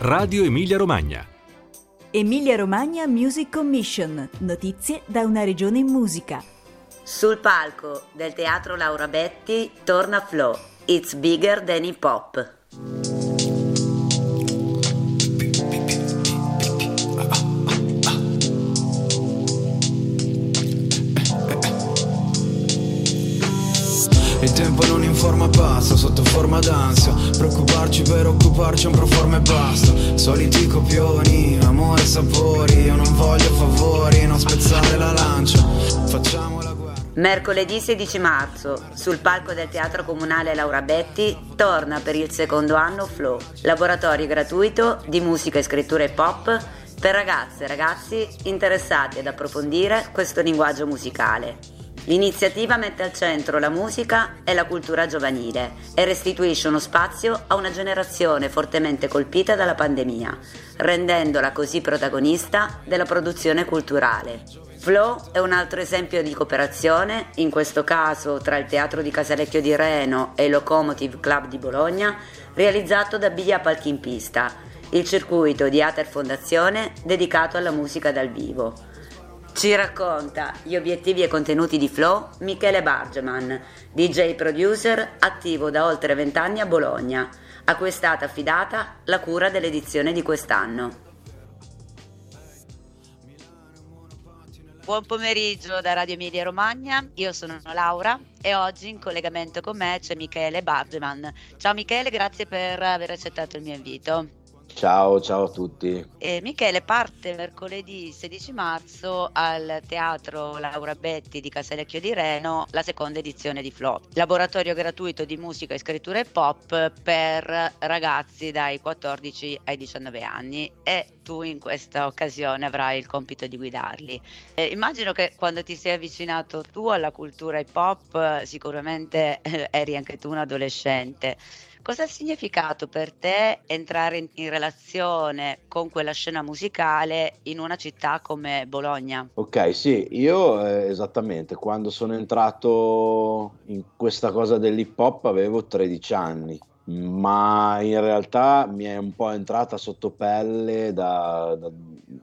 Radio Emilia Romagna. Emilia Romagna Music Commission. Notizie da una regione in musica. Sul palco del Teatro Laura Betti torna Flow. It's bigger than hip hop. Passa sotto forma d'ansia. Preoccuparci per occuparci un proforma e basta. Soliti copioni, amore e sapori. Io non voglio favori, non spezzare la lancia. Facciamo la guerra. Mercoledì 16 marzo, sul palco del Teatro Comunale Laura Betti, torna per il secondo anno Flow, laboratorio gratuito di musica e scrittura hip hop per ragazze e ragazzi interessati ad approfondire questo linguaggio musicale. L'iniziativa mette al centro la musica e la cultura giovanile e restituisce uno spazio a una generazione fortemente colpita dalla pandemia, rendendola così protagonista della produzione culturale. Flow è un altro esempio di cooperazione, in questo caso tra il Teatro di Casalecchio di Reno e il Locomotive Club di Bologna, realizzato da Biglia Palchimpista, il circuito di Ater Fondazione dedicato alla musica dal vivo. Ci racconta gli obiettivi e contenuti di Flow Michele Bargeman, DJ producer attivo da oltre vent'anni a Bologna, a cui è stata affidata la cura dell'edizione di quest'anno. Buon pomeriggio da Radio Emilia Romagna, io sono Laura e oggi in collegamento con me c'è Michele Bargeman. Ciao Michele, grazie per aver accettato il mio invito. Ciao, ciao a tutti. E Michele parte mercoledì 16 marzo al Teatro Laura Betti di Casalecchio di Reno la seconda edizione di Flow, laboratorio gratuito di musica e scrittura hip hop per ragazzi dai 14 ai 19 anni e tu in questa occasione avrai il compito di guidarli. Eh, immagino che quando ti sei avvicinato tu alla cultura hip hop sicuramente eh, eri anche tu un adolescente. Cosa ha significato per te entrare in, relazione con quella scena musicale in una città come Bologna? Ok, sì, io eh, esattamente quando sono entrato in questa cosa dell'hip hop avevo 13 anni ma in realtà mi è un po' entrata sotto pelle da, da,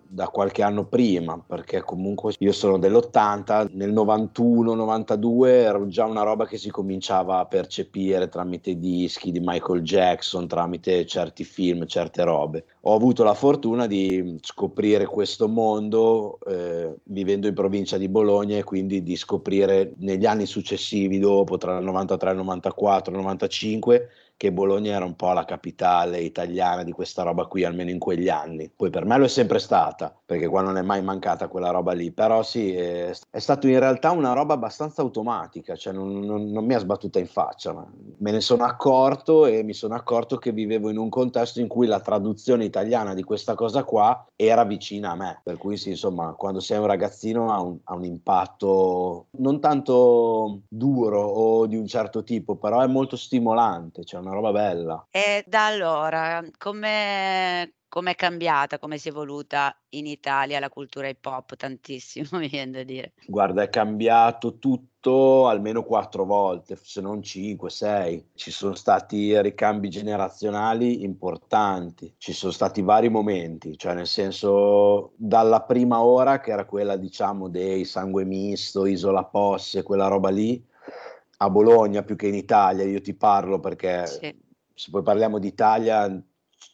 da, qualche anno prima, perché comunque io sono dell'80, nel 91-92 era già una roba che si cominciava a percepire tramite i dischi di Michael Jackson, tramite certi film, certe robe. Ho avuto la fortuna di scoprire questo mondo eh, vivendo in provincia di Bologna e quindi di scoprire negli anni successivi, dopo, tra il 93, il 94, il 95, che Bologna era un po' la capitale italiana di questa roba qui, almeno in quegli anni. Poi per me lo è sempre stata, perché qua non è mai mancata quella roba lì, però sì, è, è stato in realtà una roba abbastanza automatica, cioè non, non, non mi ha sbattuta in faccia, ma me ne sono accorto e mi sono accorto che vivevo in un contesto in cui la traduzione italiana di questa cosa qua era vicina a me, per cui sì, insomma, quando sei un ragazzino ha un, ha un impatto non tanto duro o di un certo tipo, però è molto stimolante, cioè una roba bella. E da allora, come è cambiata, come si è evoluta in Italia la cultura hip hop? Tantissimo, mi viene da dire. Guarda, è cambiato tutto almeno quattro volte, se non cinque, sei. Ci sono stati ricambi generazionali importanti, ci sono stati vari momenti, cioè nel senso dalla prima ora che era quella diciamo dei sangue misto, isola posse, quella roba lì, a Bologna più che in Italia, io ti parlo perché sì. se poi parliamo d'Italia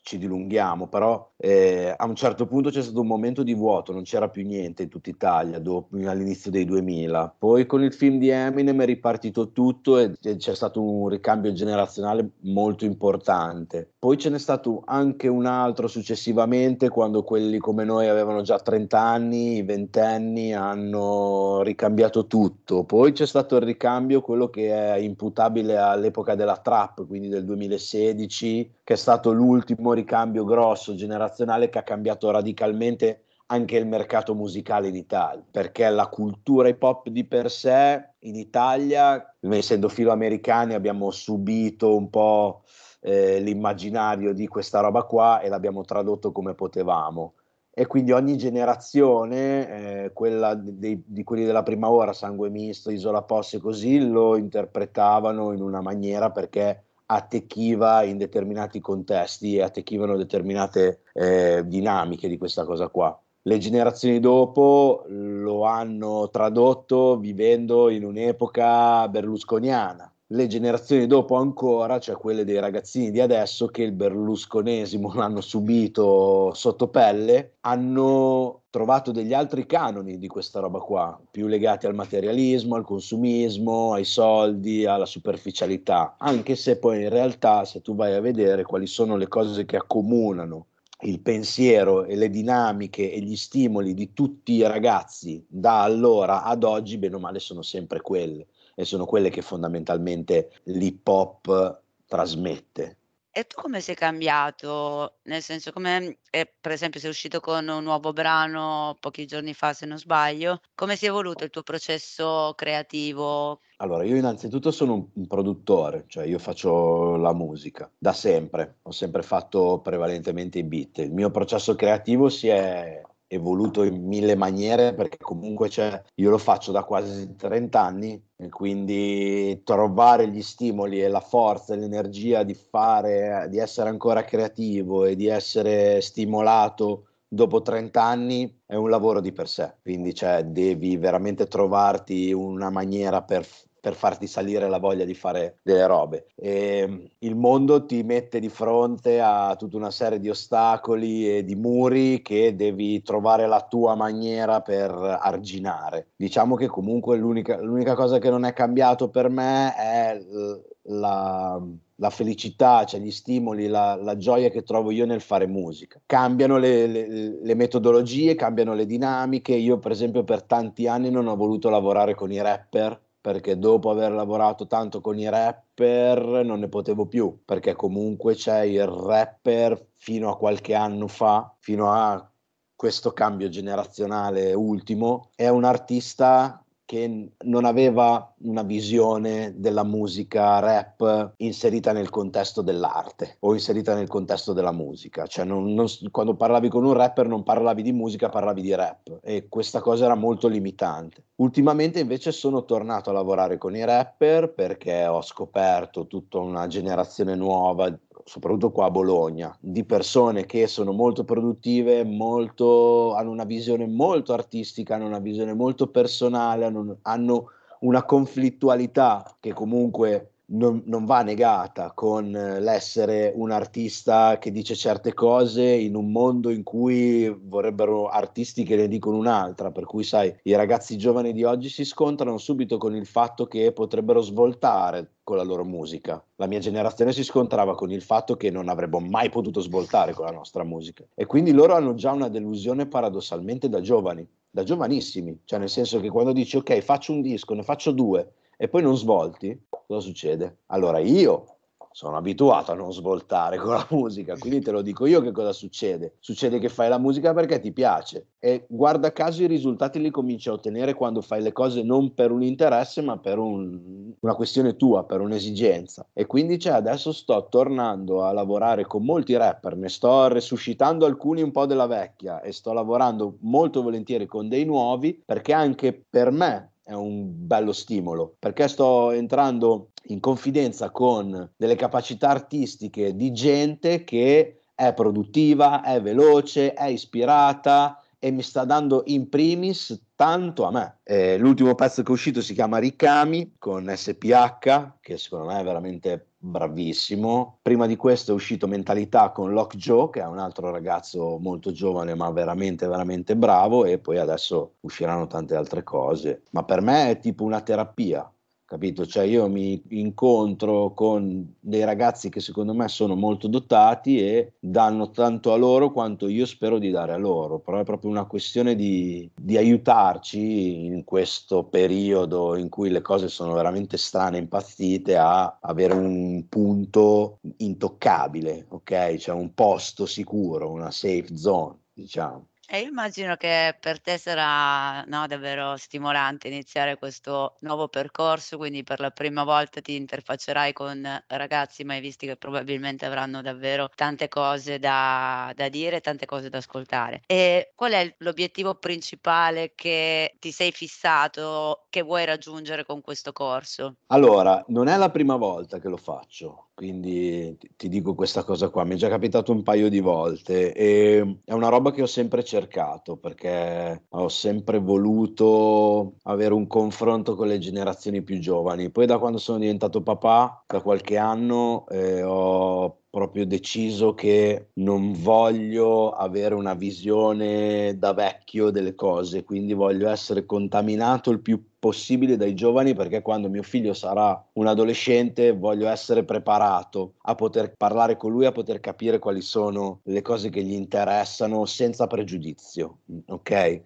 ci dilunghiamo, però eh, a un certo punto c'è stato un momento di vuoto, non c'era più niente in tutta Italia dopo, all'inizio dei 2000. Poi con il film di Eminem è ripartito tutto e c'è stato un ricambio generazionale molto importante. Poi ce n'è stato anche un altro successivamente quando quelli come noi avevano già 30 anni, i ventenni hanno ricambiato tutto. Poi c'è stato il ricambio, quello che è imputabile all'epoca della trap, quindi del 2016, che è stato l'ultimo ricambio grosso generazionale generazionale che ha cambiato radicalmente anche il mercato musicale in Italia, perché la cultura hip hop di per sé in Italia, essendo filoamericani abbiamo subito un po' eh, l'immaginario di questa roba qua e l'abbiamo tradotto come potevamo. E quindi ogni generazione, eh, quella di, di, quelli della prima ora, Sangue Misto, Isola Posse, così lo interpretavano in una maniera perché attecchiva in determinati contesti e attecchivano determinate eh, dinamiche di questa cosa qua. Le generazioni dopo lo hanno tradotto vivendo in un'epoca berlusconiana, le generazioni dopo ancora, cioè quelle dei ragazzini di adesso che il berlusconesimo l'hanno subito sotto pelle, hanno trovato degli altri canoni di questa roba qua, più legati al materialismo, al consumismo, ai soldi, alla superficialità, anche se poi in realtà se tu vai a vedere quali sono le cose che accomunano il pensiero e le dinamiche e gli stimoli di tutti i ragazzi da allora ad oggi, bene o male, sono sempre quelle e sono quelle che fondamentalmente l'hip hop trasmette. E tu come sei cambiato? Nel senso, come eh, per esempio sei uscito con un nuovo brano pochi giorni fa, se non sbaglio, come si è evoluto il tuo processo creativo? Allora, io innanzitutto sono un, un produttore, cioè io faccio la musica da sempre, ho sempre fatto prevalentemente i beat. Il mio processo creativo si è evoluto in mille maniere perché comunque cioè, io lo faccio da quasi 30 anni e quindi trovare gli stimoli e la forza e l'energia di fare, di essere ancora creativo e di essere stimolato dopo 30 anni è un lavoro di per sé, quindi cioè, devi veramente trovarti una maniera per per farti salire la voglia di fare delle robe. E il mondo ti mette di fronte a tutta una serie di ostacoli e di muri che devi trovare la tua maniera per arginare. Diciamo che comunque l'unica, l'unica cosa che non è cambiato per me è la, la felicità, cioè gli stimoli, la, la, gioia che trovo io nel fare musica. Cambiano le, le, le, metodologie, cambiano le dinamiche. Io, per esempio, per tanti anni non ho voluto lavorare con i rapper perché dopo aver lavorato tanto con i rapper non ne potevo più, perché comunque c'è il rapper fino a qualche anno fa, fino a questo cambio generazionale ultimo, è un artista che non aveva una visione della musica rap inserita nel contesto dell'arte o inserita nel contesto della musica. Cioè, non, non, quando parlavi con un rapper non parlavi di musica, parlavi di rap e questa cosa era molto limitante. Ultimamente invece sono tornato a lavorare con i rapper perché ho scoperto tutta una generazione nuova soprattutto qua a Bologna, di persone che sono molto produttive, molto, hanno una visione molto artistica, hanno una visione molto personale, hanno, hanno una conflittualità che comunque non, non, va negata con l'essere un artista che dice certe cose in un mondo in cui vorrebbero artisti che ne dicono un'altra, per cui sai, i ragazzi giovani di oggi si scontrano subito con il fatto che potrebbero svoltare con la loro musica. La mia generazione si scontrava con il fatto che non avremmo mai potuto svoltare con la nostra musica. E quindi loro hanno già una delusione paradossalmente da giovani, da giovanissimi, cioè nel senso che quando dici ok faccio un disco, ne faccio due e poi non svolti, cosa succede? Allora io sono abituato a non svoltare con la musica, quindi te lo dico io che cosa succede. Succede che fai la musica perché ti piace e guarda caso i risultati li cominci a ottenere quando fai le cose non per un interesse ma per un, una questione tua, per un'esigenza. E quindi cioè, adesso sto tornando a lavorare con molti rapper, ne sto resuscitando alcuni un po' della vecchia e sto lavorando molto volentieri con dei nuovi perché anche per me è un bello stimolo perché sto entrando in confidenza con delle capacità artistiche di gente che è produttiva, è veloce, è ispirata e mi sta dando in primis tanto a me. Eh, l'ultimo pezzo che è uscito si chiama Ricami con SPH, che secondo me è veramente bravissimo. Prima di questo è uscito Mentalità con Lock Joe, che è un altro ragazzo molto giovane ma veramente, veramente bravo e poi adesso usciranno tante altre cose. Ma per me è tipo una terapia capito? Cioè io mi incontro con dei ragazzi che secondo me sono molto dotati e danno tanto a loro quanto io spero di dare a loro, però è proprio una questione di, di aiutarci in questo periodo in cui le cose sono veramente strane, impazzite, a avere un punto intoccabile, ok? Cioè un posto sicuro, una safe zone, diciamo. E immagino che per te sarà, no, davvero stimolante iniziare questo nuovo percorso, quindi per la prima volta ti interfaccerai con ragazzi mai visti che probabilmente avranno davvero tante cose da, da dire, tante cose da ascoltare. E qual è l'obiettivo principale che ti sei fissato, che vuoi raggiungere con questo corso? Allora, non è la prima volta che lo faccio, quindi ti dico questa cosa qua, mi è già capitato un paio di volte e è una roba che ho sempre cercato perché ho sempre voluto avere un confronto con le generazioni più giovani. Poi da quando sono diventato papà, da qualche anno, eh, ho proprio deciso che non voglio avere una visione da vecchio delle cose, quindi voglio essere contaminato il più possibile dai giovani perché quando mio figlio sarà un adolescente voglio essere preparato a poter parlare con lui, a poter capire quali sono le cose che gli interessano senza pregiudizio, ok?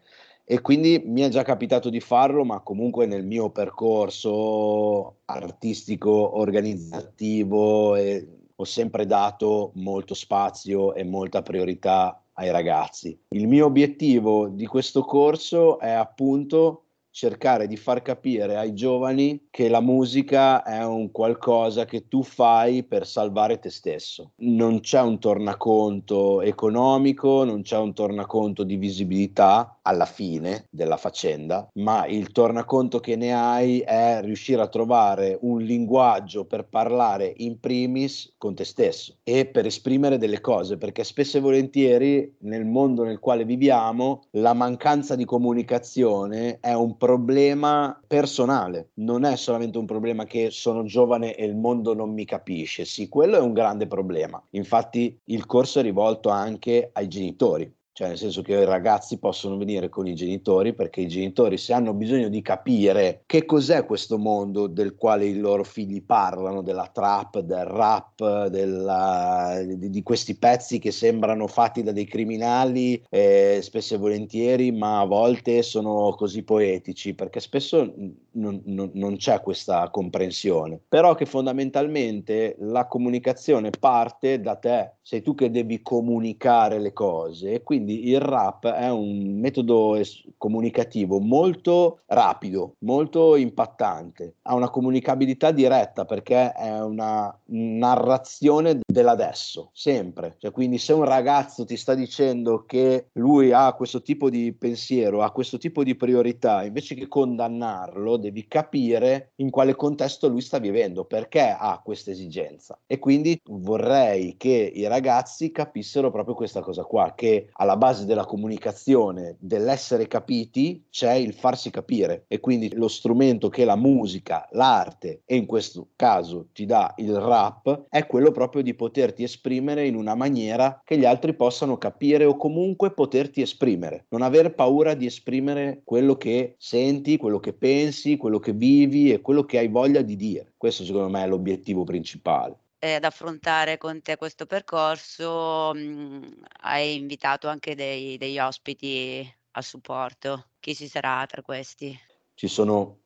E quindi mi è già capitato di farlo, ma comunque nel mio percorso artistico, organizzativo e ho sempre dato molto spazio e molta priorità ai ragazzi. Il mio obiettivo di questo corso è appunto cercare di far capire ai giovani che la musica è un qualcosa che tu fai per salvare te stesso. Non c'è un tornaconto economico, non c'è un tornaconto di visibilità alla fine della faccenda, ma il tornaconto che ne hai è riuscire a trovare un linguaggio per parlare in primis con te stesso e per esprimere delle cose, perché spesso e volentieri nel mondo nel quale viviamo la mancanza di comunicazione è un problema personale, non è solamente un problema che sono giovane e il mondo non mi capisce, sì, quello è un grande problema. Infatti il corso è rivolto anche ai genitori, cioè nel senso che i ragazzi possono venire con i genitori perché i genitori se hanno bisogno di capire che cos'è questo mondo del quale i loro figli parlano, della trap, del rap, della, di, di, questi pezzi che sembrano fatti da dei criminali eh, spesso e volentieri ma a volte sono così poetici perché spesso non, non, non c'è questa comprensione. Però che fondamentalmente la comunicazione parte da te. Sei tu che devi comunicare le cose e quindi quindi il rap è un metodo es- comunicativo molto rapido, molto impattante, ha una comunicabilità diretta perché è una narrazione dell'adesso, sempre. Cioè, quindi se un ragazzo ti sta dicendo che lui ha questo tipo di pensiero, ha questo tipo di priorità, invece che condannarlo, devi capire in quale contesto lui sta vivendo, perché ha questa esigenza. E quindi vorrei che i ragazzi capissero proprio questa cosa qua, che alla alla base della comunicazione, dell'essere capiti, c'è il farsi capire. E quindi lo strumento che la musica, l'arte e in questo caso ti dà il rap è quello proprio di poterti esprimere in una maniera che gli altri possano capire o comunque poterti esprimere, non aver paura di esprimere quello che senti, quello che pensi, quello che vivi e quello che hai voglia di dire. Questo secondo me è l'obiettivo principale ad affrontare con te questo percorso, mhmm, hai invitato anche dei degli ospiti a supporto. Chi ci sarà tra questi? Ci sono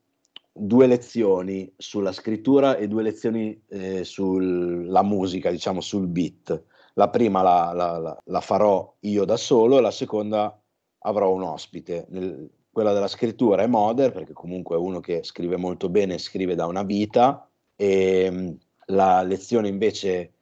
2 lezioni sulla scrittura e 2 lezioni, ehm, sulla musica, diciamo sul beat. La prima la la la farò io da solo e la seconda avrò un ospite. Nel quella della scrittura è Moder, perché comunque è uno che scrive molto bene, scrive da una vita, ehm la lezione invece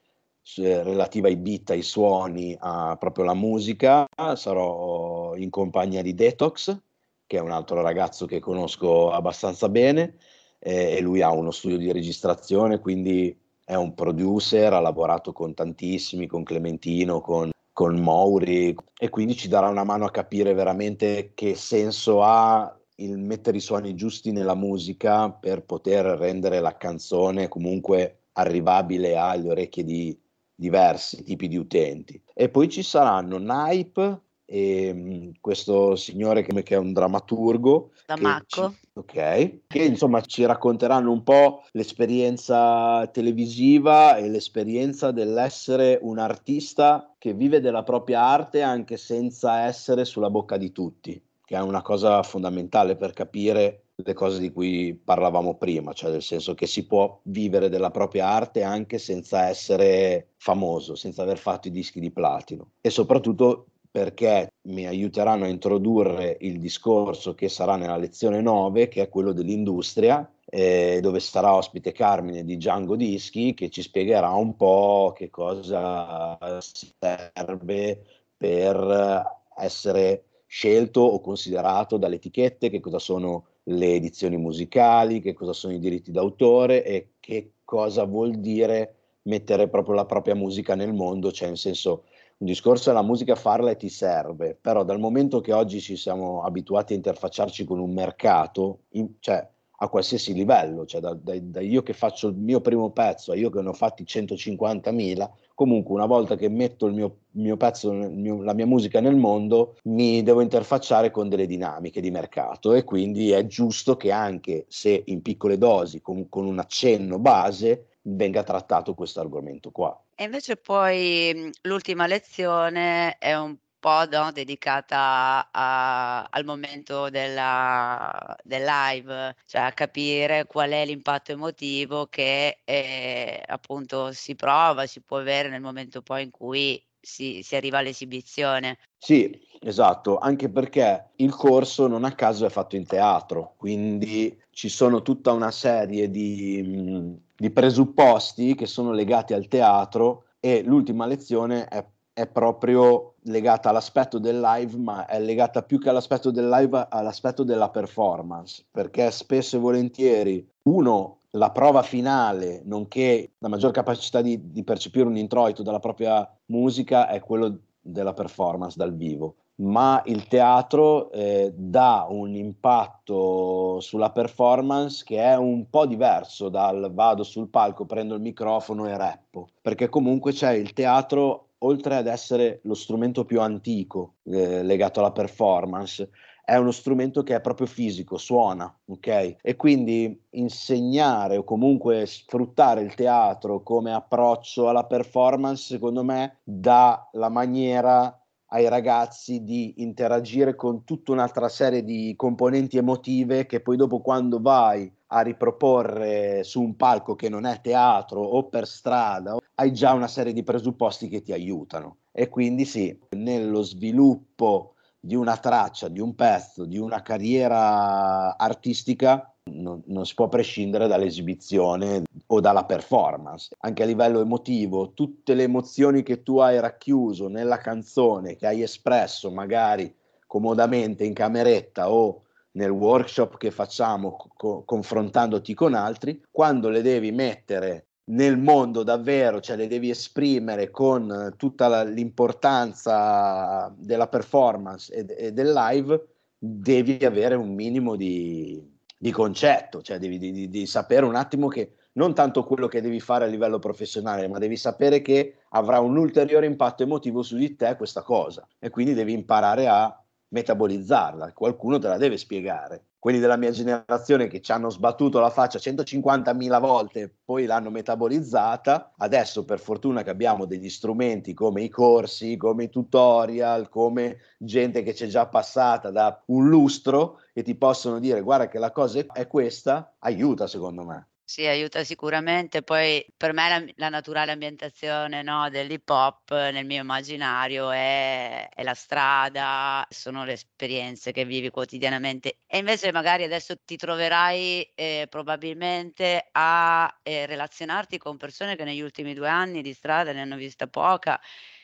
relativa ai beat, ai suoni, a proprio la musica, sarò in compagnia di Detox, che è un altro ragazzo che conosco abbastanza bene eh, e lui ha uno studio di registrazione, quindi è un producer, ha lavorato con tantissimi, con Clementino, con, con Mauri e quindi ci darà una mano a capire veramente che senso ha il mettere i suoni giusti nella musica per poter rendere la canzone comunque arrivabile alle orecchie di diversi tipi di utenti. E poi ci saranno Nipe e mm, questo signore che, che, è un drammaturgo. Damacco. ok, che insomma ci racconteranno un po' l'esperienza televisiva e l'esperienza dell'essere un artista che vive della propria arte anche senza essere sulla bocca di tutti, che è una cosa fondamentale per capire le cose di cui parlavamo prima, cioè nel senso che si può vivere della propria arte anche senza essere famoso, senza aver fatto i dischi di platino. E soprattutto perché mi aiuteranno a introdurre il discorso che sarà nella lezione 9, che è quello dell'industria, eh, dove sarà ospite Carmine di Django Dischi, che ci spiegherà un po' che cosa serve per essere scelto o considerato dalle etichette, che cosa sono le edizioni musicali, che cosa sono i diritti d'autore e che cosa vuol dire mettere proprio la propria musica nel mondo, cioè in senso un discorso è la musica farla e ti serve, però dal momento che oggi ci siamo abituati a interfacciarci con un mercato, in, cioè a qualsiasi livello, cioè da, da, da, io che faccio il mio primo pezzo a io che ne ho fatti 150.000, comunque una volta che metto il mio, mio pezzo, il mio, la mia musica nel mondo, mi devo interfacciare con delle dinamiche di mercato e quindi è giusto che anche se in piccole dosi, con, con un accenno base, venga trattato questo argomento qua. E invece poi l'ultima lezione è un po' no, dedicata a, al momento della, del live, cioè a capire qual è l'impatto emotivo che eh, appunto si prova, si può avere nel momento poi in cui si, si, arriva all'esibizione. Sì, esatto, anche perché il corso non a caso è fatto in teatro, quindi ci sono tutta una serie di, di presupposti che sono legati al teatro e l'ultima lezione è è proprio legata all'aspetto del live, ma è legata più che all'aspetto del live all'aspetto della performance, perché spesso e volentieri uno la prova finale, nonché la maggior capacità di, di percepire un introito dalla propria musica è quello della performance dal vivo. Ma il teatro eh, dà un impatto sulla performance che è un po' diverso dal vado sul palco, prendo il microfono e rappo, perché comunque c'è il teatro oltre ad essere lo strumento più antico eh, legato alla performance, è uno strumento che è proprio fisico, suona, ok? E quindi insegnare o comunque sfruttare il teatro come approccio alla performance, secondo me, dà la maniera ai ragazzi di interagire con tutta un'altra serie di componenti emotive che poi dopo quando vai a riproporre su un palco che non è teatro o per strada hai già una serie di presupposti che ti aiutano e quindi sì, nello sviluppo di una traccia, di un pezzo, di una carriera artistica non, non, si può prescindere dall'esibizione o dalla performance. Anche a livello emotivo, tutte le emozioni che tu hai racchiuso nella canzone, che hai espresso magari comodamente in cameretta o nel workshop che facciamo co- confrontandoti con altri, quando le devi mettere nel mondo davvero, cioè le devi esprimere con tutta la, l'importanza della performance e, e, del live, devi avere un minimo di, di concetto, cioè devi di, di sapere un attimo che non tanto quello che devi fare a livello professionale, ma devi sapere che avrà un ulteriore impatto emotivo su di te questa cosa. E quindi devi imparare a metabolizzarla, qualcuno te la deve spiegare. Quelli della mia generazione che ci hanno sbattuto la faccia 150.000 volte, poi l'hanno metabolizzata, adesso per fortuna che abbiamo degli strumenti come i corsi, come i tutorial, come gente che c'è già passata da un lustro e ti possono dire guarda che la cosa è questa, aiuta secondo me. Sì, aiuta sicuramente. Poi per me la, la naturale ambientazione no, dell'hip hop nel mio immaginario è, è, la strada, sono le esperienze che vivi quotidianamente. E invece magari adesso ti troverai eh, probabilmente a eh, relazionarti con persone che negli ultimi due anni di strada ne hanno vista poca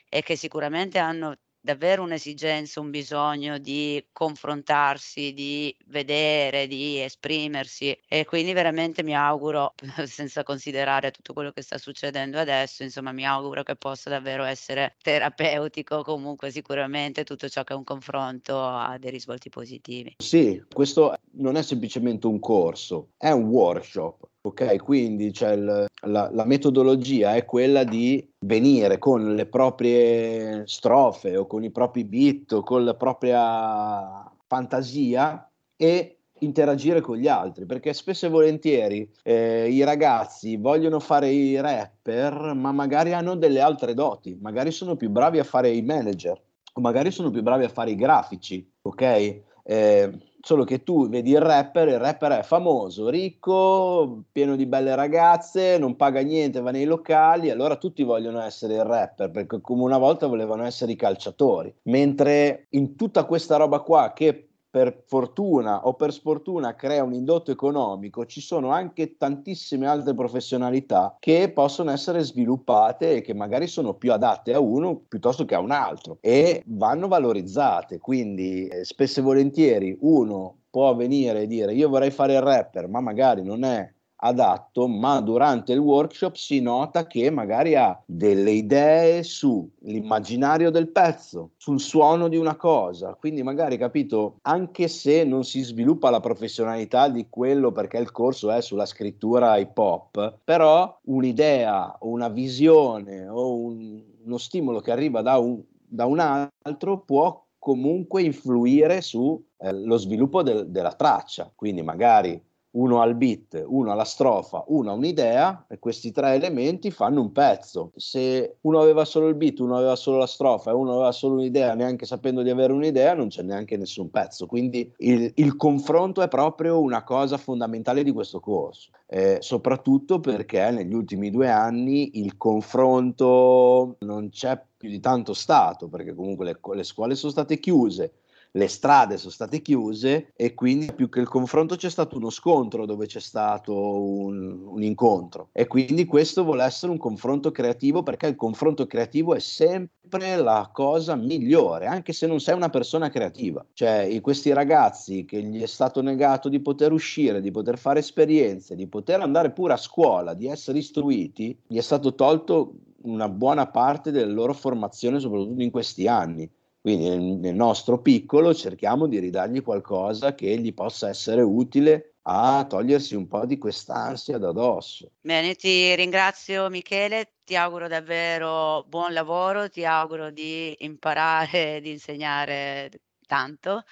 e che sicuramente hanno davvero un'esigenza, un bisogno di confrontarsi, di vedere, di esprimersi e quindi veramente mi auguro, senza considerare tutto quello che sta succedendo adesso, insomma mi auguro che possa davvero essere terapeutico, comunque sicuramente tutto ciò che è un confronto ha dei risvolti positivi. Sì, questo non è semplicemente un corso, è un workshop Ok, quindi cioè, il, la, la, metodologia è quella di venire con le proprie strofe o con i propri beat o con la propria fantasia e interagire con gli altri, perché spesso e volentieri eh, i ragazzi vogliono fare i rapper, ma magari hanno delle altre doti, magari sono più bravi a fare i manager o magari sono più bravi a fare i grafici, ok? Eh, Solo che tu vedi il rapper, il rapper è famoso, ricco, pieno di belle ragazze, non paga niente, va nei locali, allora tutti vogliono essere il rapper, perché come una volta volevano essere i calciatori. Mentre in tutta questa roba qua che per fortuna o per sfortuna crea un indotto economico, ci sono anche tantissime altre professionalità che possono essere sviluppate e che magari sono più adatte a uno piuttosto che a un altro e vanno valorizzate. Quindi eh, spesso e volentieri uno può venire e dire io vorrei fare il rapper, ma magari non è adatto, ma durante il workshop si nota che magari ha delle idee sull'immaginario del pezzo, sul suono di una cosa, quindi magari capito, anche se non si sviluppa la professionalità di quello perché il corso è sulla scrittura hip hop, però un'idea o una visione o un, uno stimolo che arriva da un, da un altro può comunque influire sullo eh, sviluppo del, della traccia, quindi magari uno al beat, uno alla strofa, uno ha un'idea e questi tre elementi fanno un pezzo. Se uno aveva solo il beat, uno aveva solo la strofa e uno aveva solo un'idea, neanche sapendo di avere un'idea, non c'è neanche nessun pezzo. Quindi il, il confronto è proprio una cosa fondamentale di questo corso, eh, soprattutto perché negli ultimi due anni il confronto non c'è più di tanto stato, perché comunque le, le scuole sono state chiuse le strade sono state chiuse e quindi più che il confronto c'è stato uno scontro dove c'è stato un, un, incontro. E quindi questo vuole essere un confronto creativo perché il confronto creativo è sempre la cosa migliore anche se non sei una persona creativa. Cioè questi ragazzi che gli è stato negato di poter uscire di poter fare esperienze di poter andare pure a scuola di essere istruiti gli è stato tolto una buona parte della loro formazione soprattutto in questi anni quindi nel, nel nostro piccolo cerchiamo di ridargli qualcosa che gli possa essere utile a togliersi un po' di quest'ansia da dosso. Bene, ti ringrazio Michele, ti auguro davvero buon lavoro, ti auguro di imparare, di insegnare tanto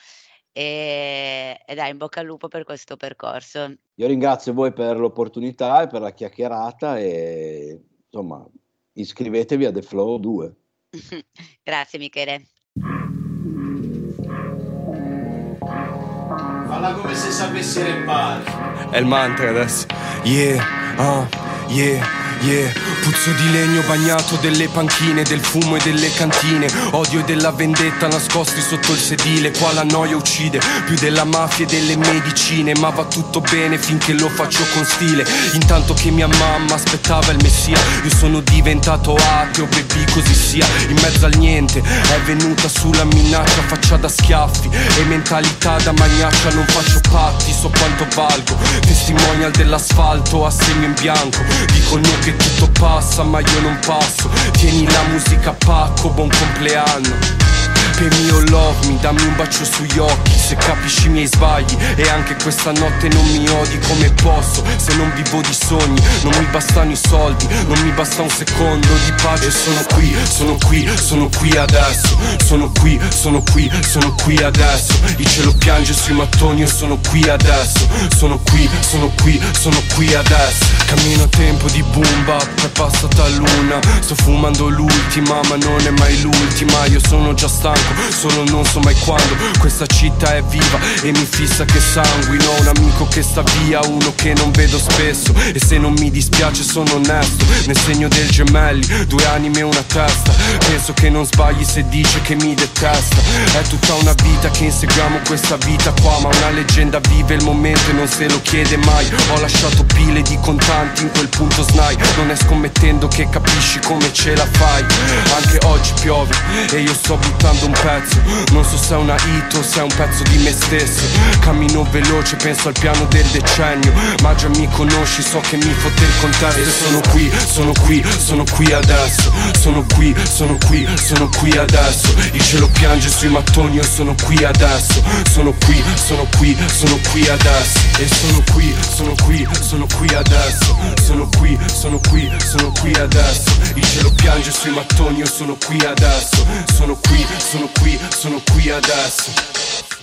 e, e dai, in bocca al lupo per questo percorso. Io ringrazio voi per l'opportunità e per la chiacchierata e insomma iscrivetevi a The Flow 2. Grazie Michele. Falla come se sapessi rappare. È il mantra adesso. Yeah, ah, uh, yeah. Yeah, puzzo di legno bagnato delle panchine, del fumo e delle cantine, odio e della vendetta nascosti sotto il sedile, qua la noia uccide, più della mafia e delle medicine, ma va tutto bene finché lo faccio con stile, intanto che mia mamma aspettava il messia, io sono diventato ateo, baby così sia, in mezzo al niente, è venuta sulla minaccia, faccia da schiaffi, e mentalità da magnaccia, non faccio patti, so quanto valgo, testimonial dell'asfalto a in bianco, dico no che che tutto passa ma io non passo. Tieni la musica a pacco, buon compleanno per mio love mi dammi un bacio sugli occhi. Se capisci i miei sbagli E anche questa notte non mi odi come posso. Se non vivo di sogni Non mi bastano i soldi Non mi basta un secondo di pace. Sono qui, sono qui, sono qui adesso. Sono qui, sono qui, sono qui adesso. Il cielo piange sui mattoni Io sono qui adesso. Sono qui, sono qui, sono qui adesso. Cammino a tempo di boom bap È passata luna. Sto fumando l'ultima ma non è mai l'ultima. Io sono già stanco Solo non so mai quando Questa città è viva e mi fissa che sanguino. Un amico che sta via, uno che non vedo spesso. E se non mi dispiace sono onesto Nel segno del gemelli, due anime e una testa. Penso che non sbagli se dice che mi detesta. È tutta una vita che inseguiamo questa vita qua Ma una leggenda vive il momento e non se lo chiede mai. Ho lasciato pile di contanti in quel punto snai. Non è scommettendo che capisci come ce la fai. Anche oggi piove e io sto buttando un pezzo Non so se è una hit o se è un pezzo di me stesso Cammino veloce, penso al piano del decennio Ma già mi conosci, so che mi fotte il contesto E sono qui, sono qui, sono qui adesso Sono qui, sono qui, sono qui adesso Il cielo piange sui mattoni, io sono qui adesso Sono qui, sono qui, sono qui adesso E sono qui, sono qui, sono qui adesso Sono qui, sono qui, sono qui adesso Il cielo piange sui mattoni, io sono qui adesso Sono qui, sono qui, sono qui adesso